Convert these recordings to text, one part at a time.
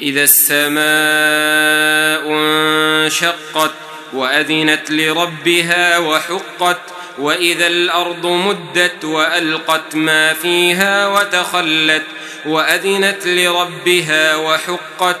إذا السماء انشقت وأذنت لربها وحقت وإذا الأرض مدت وألقت ما فيها وتخلت وأذنت لربها وحقت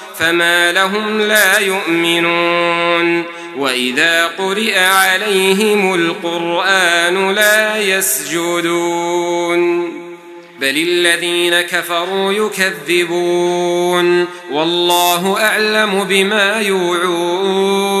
فما لهم لا يؤمنون وإذا قرئ عليهم القرآن لا يسجدون بل الذين كفروا يكذبون والله أعلم بما يوعون